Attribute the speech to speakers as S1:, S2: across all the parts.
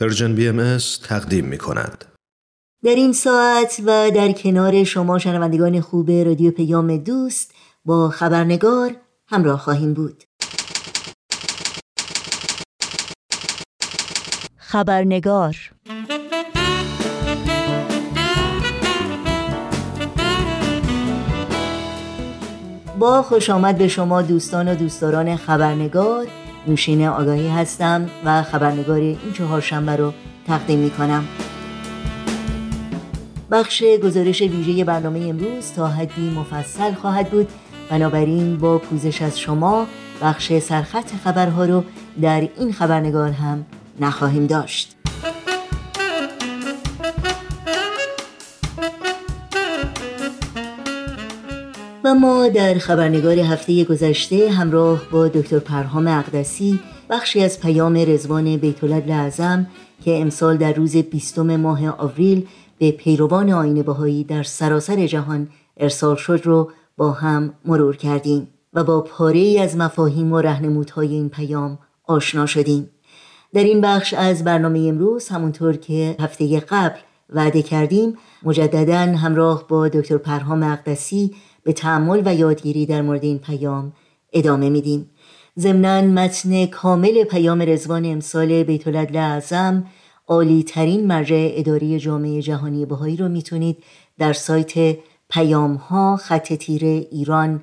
S1: پرژن بی ام تقدیم می کند.
S2: در این ساعت و در کنار شما شنوندگان خوب رادیو پیام دوست با خبرنگار همراه خواهیم بود. خبرنگار با خوش آمد به شما دوستان و دوستداران خبرنگار نوشین آگاهی هستم و خبرنگار این چهارشنبه رو تقدیم می کنم بخش گزارش ویژه برنامه امروز تا حدی مفصل خواهد بود. بنابراین با پوزش از شما بخش سرخط خبرها رو در این خبرنگار هم نخواهیم داشت. ما در خبرنگار هفته گذشته همراه با دکتر پرهام اقدسی بخشی از پیام رزوان بیتولد لعظم که امسال در روز بیستم ماه آوریل به پیروان آین بهایی در سراسر جهان ارسال شد رو با هم مرور کردیم و با پاره ای از مفاهیم و رهنمودهای این پیام آشنا شدیم. در این بخش از برنامه امروز همونطور که هفته قبل وعده کردیم مجددا همراه با دکتر پرهام اقدسی به تعمل و یادگیری در مورد این پیام ادامه میدیم ضمنا متن کامل پیام رزوان امسال بیت اعظم عالی ترین مرجع اداری جامعه جهانی بهایی رو می‌تونید در سایت پیام ها خط تیره ایران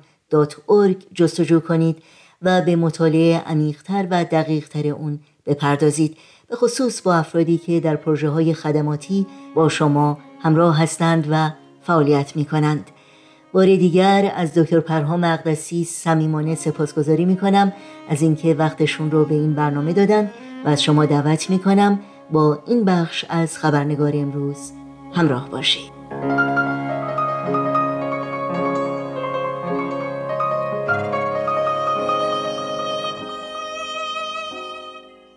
S2: جستجو کنید و به مطالعه عمیقتر و دقیقتر اون بپردازید به خصوص با افرادی که در پروژه های خدماتی با شما همراه هستند و فعالیت می کنند. بار دیگر از دکتر پرهام اقدسی صمیمانه سپاسگزاری می کنم از اینکه وقتشون رو به این برنامه دادن و از شما دعوت می کنم با این بخش از خبرنگار امروز همراه باشید.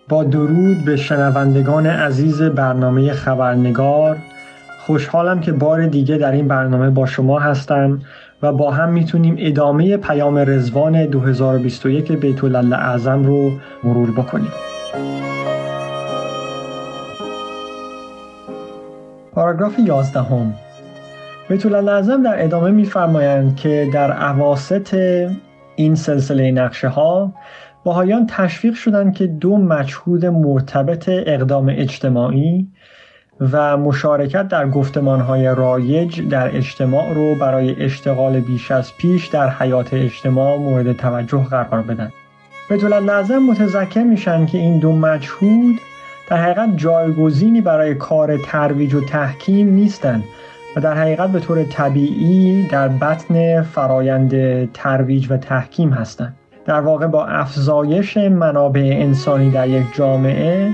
S3: با درود به شنوندگان عزیز برنامه خبرنگار خوشحالم که بار دیگه در این برنامه با شما هستم و با هم می‌تونیم ادامه پیام رزوان 2021 بیت اعظم رو مرور بکنیم. پاراگراف 11 هم بیت اعظم در ادامه میفرمایند که در عواست این سلسله نقشه ها باهایان تشویق شدند که دو مجهود مرتبط اقدام اجتماعی و مشارکت در گفتمانهای رایج در اجتماع رو برای اشتغال بیش از پیش در حیات اجتماع مورد توجه قرار بدن. به طول لازم متذکر میشن که این دو مجهود در حقیقت جایگزینی برای کار ترویج و تحکیم نیستند و در حقیقت به طور طبیعی در بطن فرایند ترویج و تحکیم هستند در واقع با افزایش منابع انسانی در یک جامعه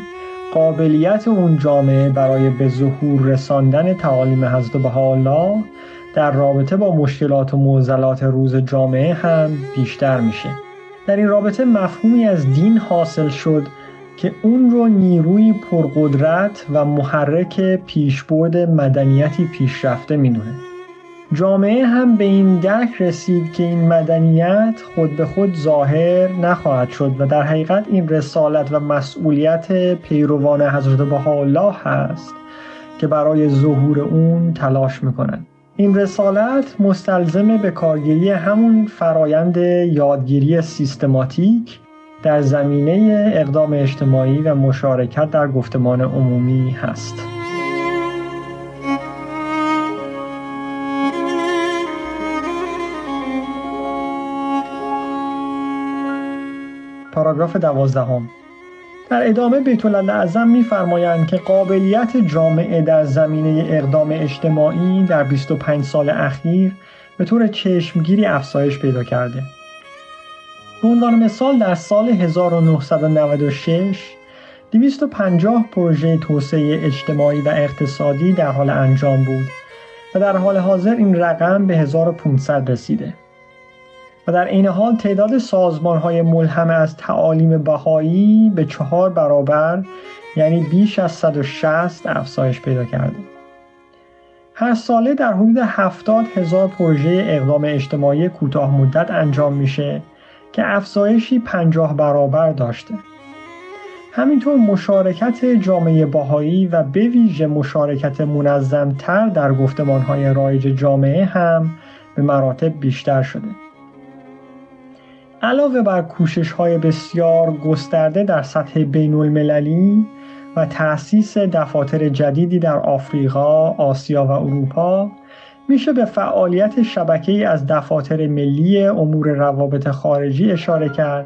S3: قابلیت اون جامعه برای به ظهور رساندن تعالیم حضرت بهاءالله در رابطه با مشکلات و معضلات روز جامعه هم بیشتر میشه. در این رابطه مفهومی از دین حاصل شد که اون رو نیروی پرقدرت و محرک پیشبرد مدنیتی پیشرفته می‌دونه. جامعه هم به این درک رسید که این مدنیت خود به خود ظاهر نخواهد شد و در حقیقت این رسالت و مسئولیت پیروان حضرت بهاءالله هست که برای ظهور اون تلاش می‌کنند این رسالت مستلزم به کارگیری همون فرایند یادگیری سیستماتیک در زمینه اقدام اجتماعی و مشارکت در گفتمان عمومی هست. پاراگراف دوازدهم در ادامه بیت اعظم میفرمایند که قابلیت جامعه در زمینه اقدام اجتماعی در 25 سال اخیر به طور چشمگیری افزایش پیدا کرده. به عنوان مثال در سال 1996 250 پروژه توسعه اجتماعی و اقتصادی در حال انجام بود و در حال حاضر این رقم به 1500 رسیده. و در این حال تعداد سازمان های ملهم از تعالیم بهایی به چهار برابر یعنی بیش از 160 افزایش پیدا کرده. هر ساله در حدود 70 هزار پروژه اقدام اجتماعی کوتاه مدت انجام میشه که افزایشی 50 برابر داشته. همینطور مشارکت جامعه باهایی و به ویژه مشارکت منظمتر در گفتمانهای رایج جامعه هم به مراتب بیشتر شده علاوه بر کوشش های بسیار گسترده در سطح بین المللی و تأسیس دفاتر جدیدی در آفریقا، آسیا و اروپا میشه به فعالیت شبکه از دفاتر ملی امور روابط خارجی اشاره کرد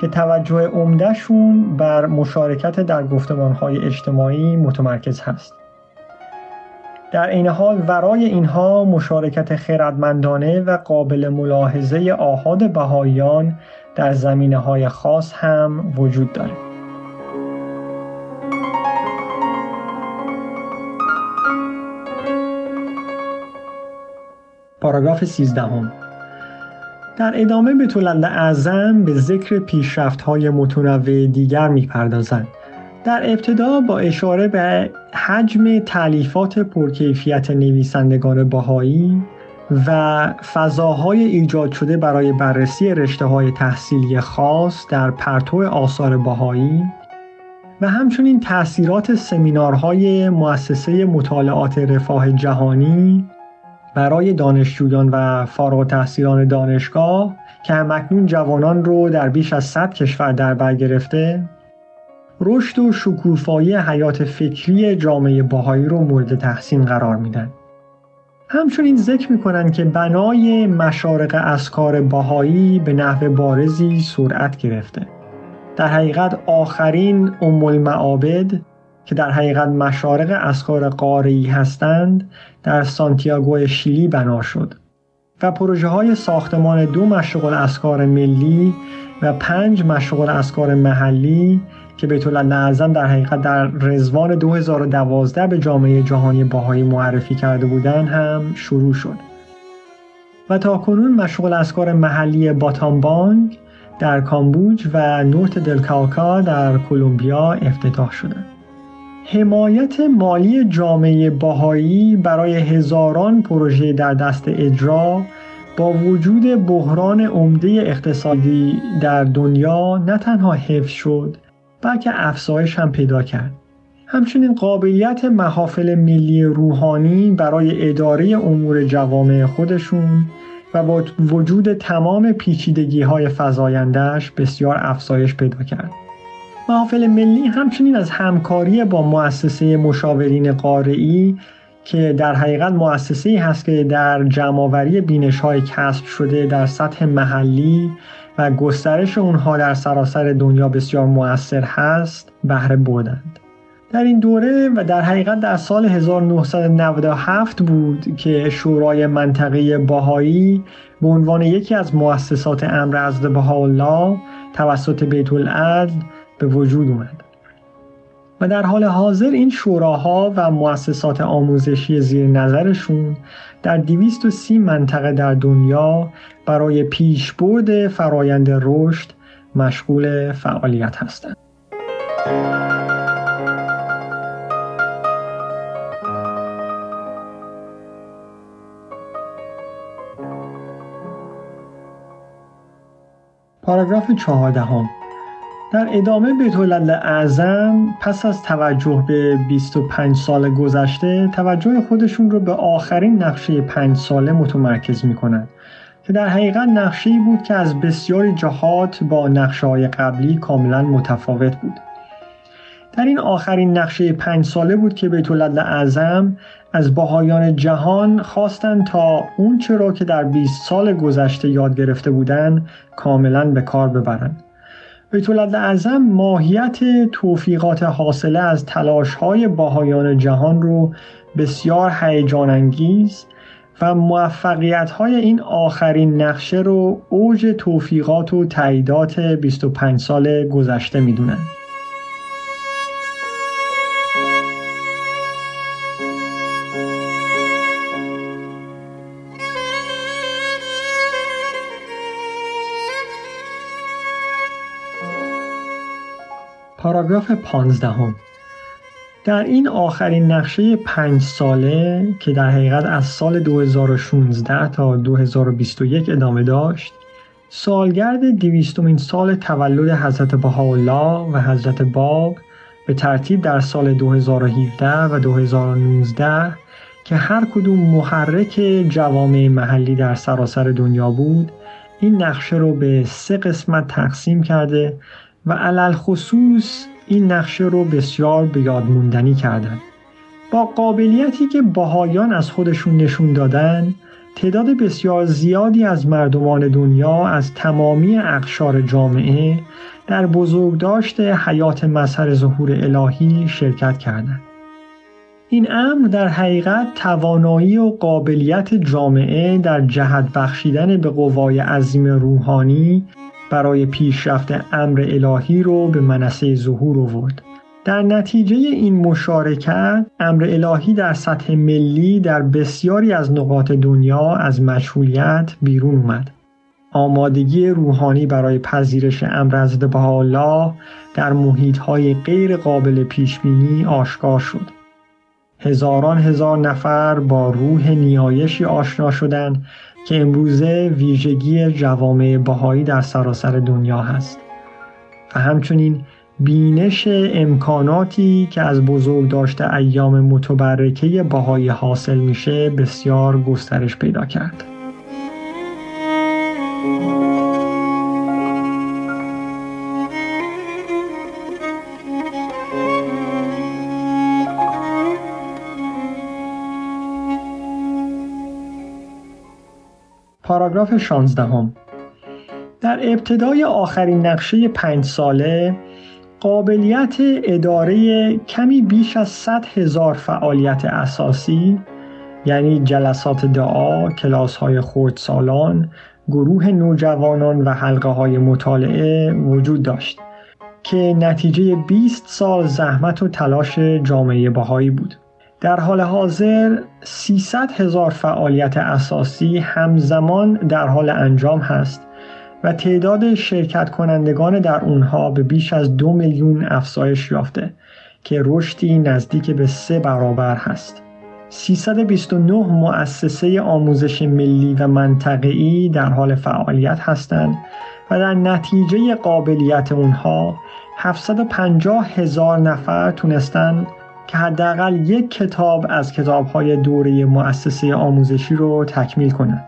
S3: که توجه عمدهشون بر مشارکت در گفتمانهای اجتماعی متمرکز هست. در این حال ورای اینها مشارکت خیردمندانه و قابل ملاحظه آهاد بهاییان در زمینه های خاص هم وجود دارد. پاراگراف 13 هم. در ادامه به اعظم به ذکر پیشرفت های متنوع دیگر می‌پردازند در ابتدا با اشاره به حجم تعلیفات پرکیفیت نویسندگان باهایی و فضاهای ایجاد شده برای بررسی رشته های تحصیلی خاص در پرتو آثار باهایی و همچنین تأثیرات سمینارهای مؤسسه مطالعات رفاه جهانی برای دانشجویان و فارغ تحصیلان دانشگاه که همکنون جوانان رو در بیش از 100 کشور در بر گرفته رشد و شکوفایی حیات فکری جامعه باهایی رو مورد تحسین قرار میدن. همچنین ذکر می‌کنن که بنای مشارق اسکار باهایی به نحو بارزی سرعت گرفته. در حقیقت آخرین ام المعابد که در حقیقت مشارق اسکار قاری هستند در سانتیاگو شیلی بنا شد و پروژه های ساختمان دو مشغل اسکار ملی و پنج مشغل اسکار محلی که بیت اعظم در حقیقت در رزوان 2012 به جامعه جهانی باهایی معرفی کرده بودند هم شروع شد و تا کنون مشغول اسکار محلی باتامبانگ در کامبوج و نورت دلکاکا در کلمبیا افتتاح شدند. حمایت مالی جامعه باهایی برای هزاران پروژه در دست اجرا با وجود بحران عمده اقتصادی در دنیا نه تنها حفظ شد بلکه افزایش هم پیدا کرد همچنین قابلیت محافل ملی روحانی برای اداره امور جوامع خودشون و با وجود تمام پیچیدگی های فضایندهش بسیار افزایش پیدا کرد. محافل ملی همچنین از همکاری با مؤسسه مشاورین قارعی که در حقیقت مؤسسه هست که در جمعآوری بینش های کسب شده در سطح محلی و گسترش اونها در سراسر دنیا بسیار موثر هست بهره بردند. در این دوره و در حقیقت در سال 1997 بود که شورای منطقه باهایی به عنوان یکی از مؤسسات امر از بهاءالله توسط بیت العدل به وجود اومد. و در حال حاضر این شوراها و مؤسسات آموزشی زیر نظرشون در 230 منطقه در دنیا برای پیشبرد فرایند رشد مشغول فعالیت هستند. پاراگراف چهاردهم در ادامه بیت اعظم پس از توجه به 25 سال گذشته توجه خودشون رو به آخرین نقشه پنج ساله متمرکز می کنند که در حقیقت نقشه بود که از بسیاری جهات با نقشه های قبلی کاملا متفاوت بود. در این آخرین نقشه پنج ساله بود که بیت اعظم از باهایان جهان خواستند تا اون چرا که در 20 سال گذشته یاد گرفته بودند کاملا به کار ببرند بیت اعظم ماهیت توفیقات حاصله از تلاش های باهایان جهان رو بسیار هیجان انگیز و موفقیت های این آخرین نقشه رو اوج توفیقات و تاییدات 25 سال گذشته می‌دونن. پاراگراف پانزدهم. در این آخرین نقشه پنج ساله که در حقیقت از سال 2016 تا 2021 ادامه داشت سالگرد دویستمین سال تولد حضرت بهاءالله و حضرت باب به ترتیب در سال 2017 و 2019 که هر کدوم محرک جوامع محلی در سراسر دنیا بود این نقشه رو به سه قسمت تقسیم کرده و علل خصوص این نقشه رو بسیار به موندنی کردن با قابلیتی که باهایان از خودشون نشون دادن تعداد بسیار زیادی از مردمان دنیا از تمامی اقشار جامعه در بزرگداشت حیات مظهر ظهور الهی شرکت کردند. این امر در حقیقت توانایی و قابلیت جامعه در جهت بخشیدن به قوای عظیم روحانی برای پیشرفت امر الهی رو به منصه ظهور آورد. در نتیجه این مشارکت امر الهی در سطح ملی در بسیاری از نقاط دنیا از مشغولیت بیرون اومد. آمادگی روحانی برای پذیرش امر حضرت بهاءالله در محیطهای غیر قابل پیشبینی آشکار شد. هزاران هزار نفر با روح نیایشی آشنا شدند که امروزه ویژگی جوامع بهایی در سراسر دنیا هست و همچنین بینش امکاناتی که از بزرگ داشته ایام متبرکه بهایی حاصل میشه بسیار گسترش پیدا کرد. پاراگراف 16 در ابتدای آخرین نقشه پنج ساله قابلیت اداره کمی بیش از 100 هزار فعالیت اساسی یعنی جلسات دعا، کلاس های خردسالان، گروه نوجوانان و حلقه های مطالعه وجود داشت که نتیجه 20 سال زحمت و تلاش جامعه باهایی بود. در حال حاضر 300 هزار فعالیت اساسی همزمان در حال انجام هست و تعداد شرکت کنندگان در اونها به بیش از دو میلیون افزایش یافته که رشدی نزدیک به سه برابر هست. 329 مؤسسه آموزش ملی و منطقه‌ای در حال فعالیت هستند و در نتیجه قابلیت اونها 750 هزار نفر تونستند که حداقل یک کتاب از کتابهای دوره مؤسسه آموزشی رو تکمیل کنند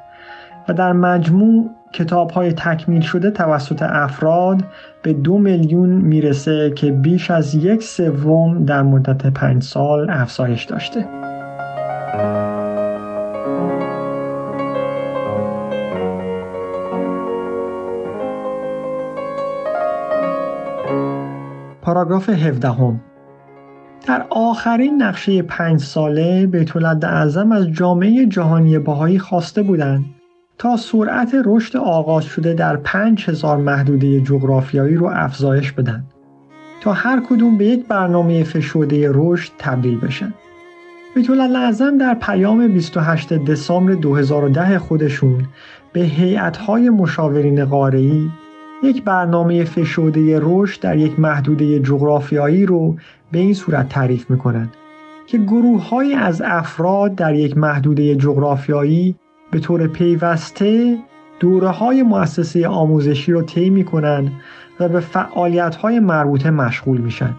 S3: و در مجموع کتاب های تکمیل شده توسط افراد به دو میلیون می‌رسه که بیش از یک سوم در مدت پنج سال افزایش داشته. پاراگراف 17 در آخرین نقشه پنج ساله بیت اعظم از جامعه جهانی باهایی خواسته بودند تا سرعت رشد آغاز شده در 5000 محدوده جغرافیایی رو افزایش بدن تا هر کدوم به یک برنامه فشرده رشد تبدیل بشن. بیت اعظم در پیام 28 دسامبر 2010 خودشون به هیئت‌های مشاورین قاره‌ای یک برنامه فشرده رشد در یک محدوده جغرافیایی رو به این صورت تعریف می‌کنند که گروه های از افراد در یک محدوده جغرافیایی به طور پیوسته دوره های مؤسسه آموزشی رو طی می‌کنن و به فعالیت های مربوطه مشغول میشن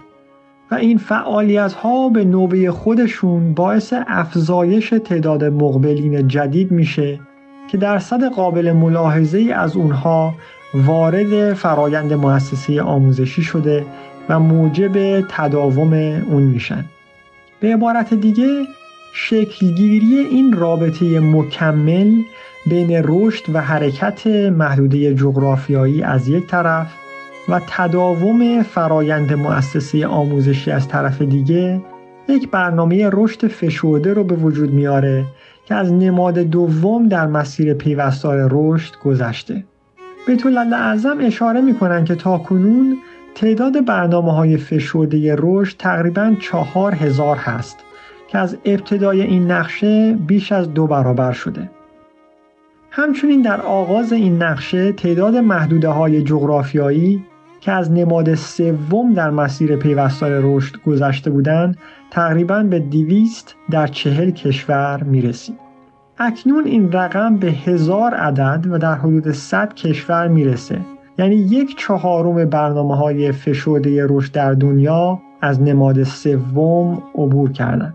S3: و این فعالیت ها به نوبه خودشون باعث افزایش تعداد مقبلین جدید میشه که درصد قابل ملاحظه از اونها وارد فرایند مؤسسه آموزشی شده و موجب تداوم اون میشن به عبارت دیگه شکلگیری این رابطه مکمل بین رشد و حرکت محدوده جغرافیایی از یک طرف و تداوم فرایند مؤسسه آموزشی از طرف دیگه یک برنامه رشد فشرده رو به وجود میاره که از نماد دوم در مسیر پیوستار رشد گذشته. بیت اعظم اشاره می‌کنن که تا کنون تعداد برنامه های فشرده رشد تقریبا چهار هزار هست که از ابتدای این نقشه بیش از دو برابر شده. همچنین در آغاز این نقشه تعداد محدوده های جغرافیایی که از نماد سوم در مسیر پیوستار رشد گذشته بودند تقریبا به دیویست در چهل کشور می رسید. اکنون این رقم به هزار عدد و در حدود 100 کشور می‌رسه یعنی یک چهارم برنامه های فشرده رشد در دنیا از نماد سوم عبور کردند.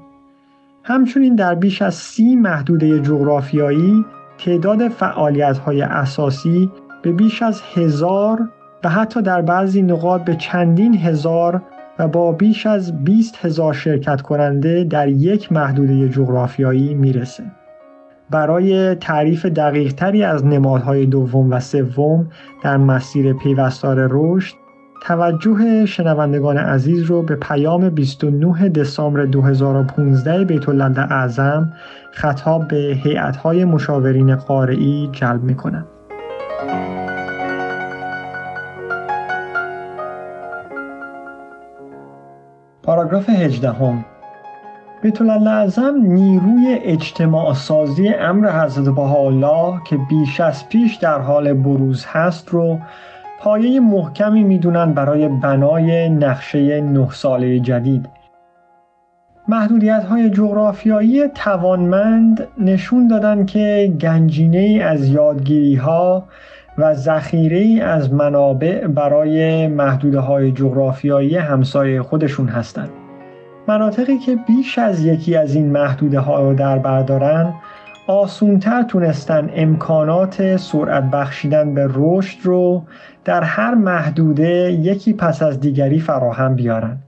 S3: همچنین در بیش از سی محدوده جغرافیایی تعداد فعالیت های اساسی به بیش از هزار و حتی در بعضی نقاط به چندین هزار و با بیش از 20 هزار شرکت کننده در یک محدوده جغرافیایی می‌رسه. برای تعریف دقیق تری از نمادهای دوم و سوم در مسیر پیوستار رشد توجه شنوندگان عزیز رو به پیام 29 دسامبر 2015 بیت اعظم خطاب به هیئت‌های مشاورین قارعی جلب می‌کنم. پاراگراف 18 هم بیت اعظم نیروی اجتماع سازی امر حضرت بهاءالله که بیش از پیش در حال بروز هست رو پایه محکمی می‌دونن برای بنای نقشه نه ساله جدید محدودیت های جغرافیایی توانمند نشون دادن که گنجینه از یادگیری ها و ذخیره از منابع برای محدوده های جغرافیایی همسایه خودشون هستند. مناطقی که بیش از یکی از این محدوده ها رو در بردارن آسونتر تونستن امکانات سرعت بخشیدن به رشد رو در هر محدوده یکی پس از دیگری فراهم بیارن.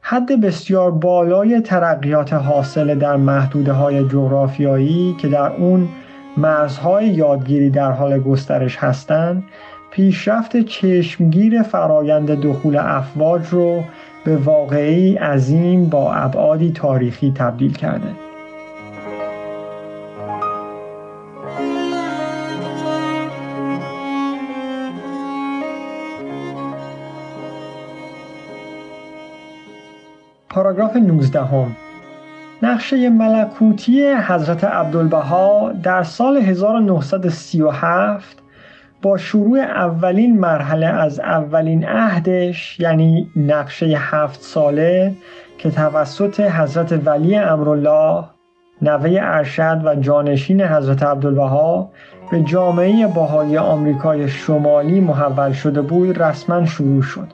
S3: حد بسیار بالای ترقیات حاصل در محدوده های جغرافیایی که در اون مرزهای یادگیری در حال گسترش هستند پیشرفت چشمگیر فرایند دخول افواج رو به واقعی عظیم با ابعادی تاریخی تبدیل کرده. پاراگراف 19 هم نقشه ملکوتی حضرت عبدالبها در سال 1937 با شروع اولین مرحله از اولین عهدش یعنی نقشه هفت ساله که توسط حضرت ولی امرالله نوه ارشد و جانشین حضرت عبدالبها به جامعه باهای آمریکای شمالی محول شده بود رسما شروع شد.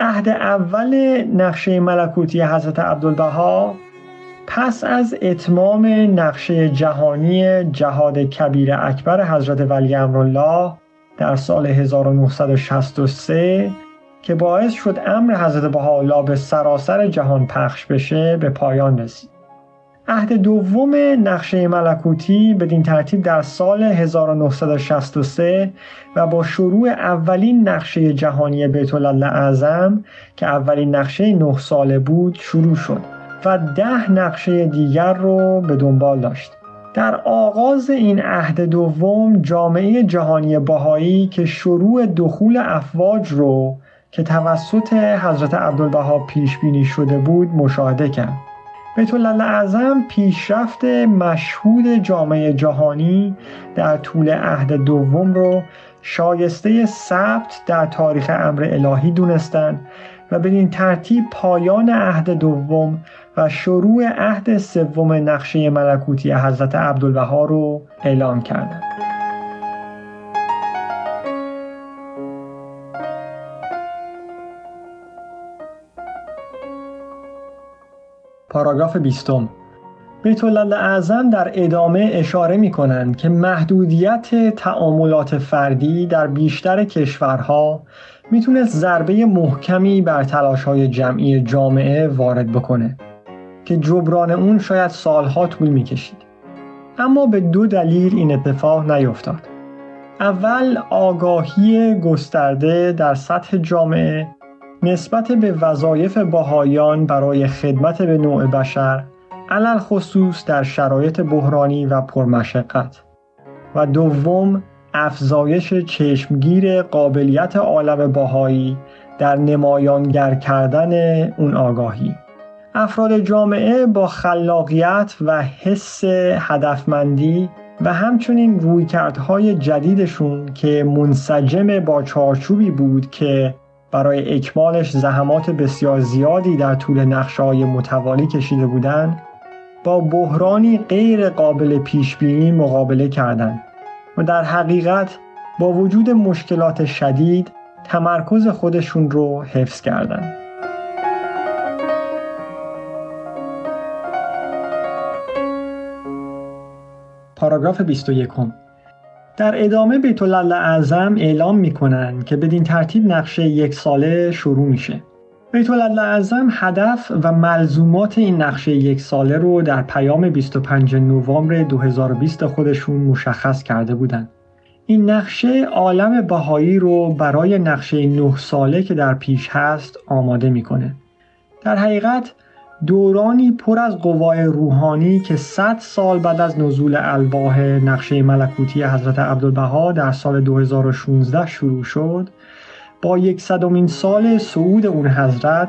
S3: عهد اول نقشه ملکوتی حضرت عبدالبها پس از اتمام نقشه جهانی جهاد کبیر اکبر حضرت ولی امرالله در سال 1963 که باعث شد امر حضرت بهاءالله به سراسر جهان پخش بشه به پایان رسید. عهد دوم نقشه ملکوتی بدین ترتیب در سال 1963 و با شروع اولین نقشه جهانی بیت اعظم که اولین نقشه نه ساله بود شروع شد و ده نقشه دیگر رو به دنبال داشت. در آغاز این عهد دوم جامعه جهانی باهایی که شروع دخول افواج رو که توسط حضرت عبدالبها پیش بینی شده بود مشاهده کرد. بیت اعظم پیشرفت مشهود جامعه جهانی در طول عهد دوم رو شایسته ثبت در تاریخ امر الهی دونستند و بدین ترتیب پایان عهد دوم و شروع عهد سوم نقشه ملکوتی حضرت عبدالبها رو اعلام کردند. پاراگراف بیستم بیت اعظم در ادامه اشاره می کنند که محدودیت تعاملات فردی در بیشتر کشورها می‌تونست ضربه محکمی بر تلاش های جمعی جامعه وارد بکنه که جبران اون شاید سالها طول می‌کشید. اما به دو دلیل این اتفاق نیفتاد. اول آگاهی گسترده در سطح جامعه نسبت به وظایف باهایان برای خدمت به نوع بشر علل خصوص در شرایط بحرانی و پرمشقت. و دوم افزایش چشمگیر قابلیت عالم باهایی در نمایانگر کردن اون آگاهی. افراد جامعه با خلاقیت و حس هدفمندی و همچنین رویکردهای جدیدشون که منسجم با چارچوبی بود که برای اکمالش زحمات بسیار زیادی در طول نقشه های متوالی کشیده بودند با بحرانی غیر قابل پیش بینی مقابله کردند و در حقیقت با وجود مشکلات شدید تمرکز خودشون رو حفظ کردند. پاراگراف 21 در ادامه بیت اعظم اعلام می‌کنن که بدین ترتیب نقشه یک ساله شروع میشه. بیت اعظم هدف و ملزومات این نقشه یک ساله رو در پیام 25 نوامبر 2020 خودشون مشخص کرده بودند. این نقشه عالم بهایی رو برای نقشه نه ساله که در پیش هست آماده می‌کنه. در حقیقت دورانی پر از قوای روحانی که 100 سال بعد از نزول الواح نقشه ملکوتی حضرت عبدالبها در سال 2016 شروع شد با یک صدومین سال صعود اون حضرت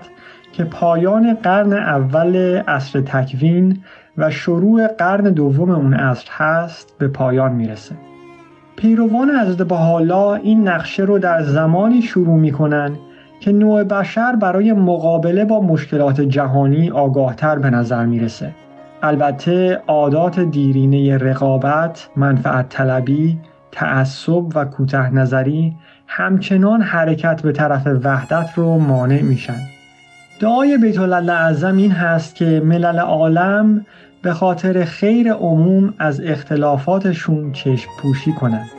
S3: که پایان قرن اول عصر تکوین و شروع قرن دوم اون عصر هست به پایان می‌رسه. پیروان حضرت بحالا این نقشه رو در زمانی شروع می‌کنن که نوع بشر برای مقابله با مشکلات جهانی آگاهتر به نظر می‌رسه. البته عادات دیرینه رقابت، منفعت طلبی، تعصب و کوته نظری همچنان حرکت به طرف وحدت رو مانع میشن. دعای بیت اعظم این هست که ملل عالم به خاطر خیر عموم از اختلافاتشون چشم پوشی کنند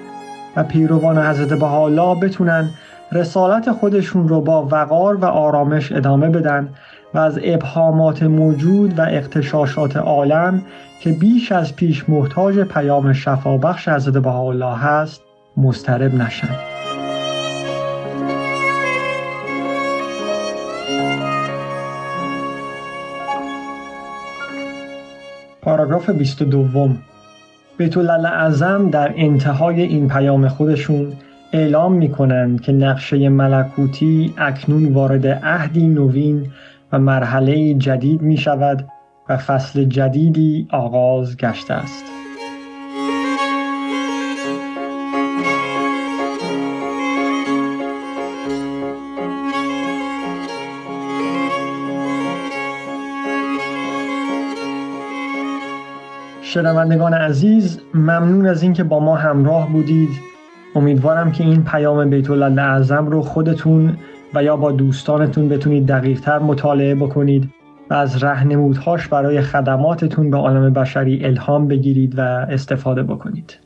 S3: و پیروان حضرت بحالا بتونن رسالت خودشون رو با وقار و آرامش ادامه بدن و از ابهامات موجود و اقتشاشات عالم که بیش از پیش محتاج پیام شفابخش حضرت بهاءالله هست مسترب نشن. پاراگراف 22 بیت اعظم در انتهای این پیام خودشون اعلام می کنند که نقشه ملکوتی اکنون وارد عهدی نوین و مرحله جدید می شود و فصل جدیدی آغاز گشته است. شنوندگان عزیز ممنون از اینکه با ما همراه بودید امیدوارم که این پیام بیت اعظم رو خودتون و یا با دوستانتون بتونید دقیقتر مطالعه بکنید و از رهنمودهاش برای خدماتتون به عالم بشری الهام بگیرید و استفاده بکنید.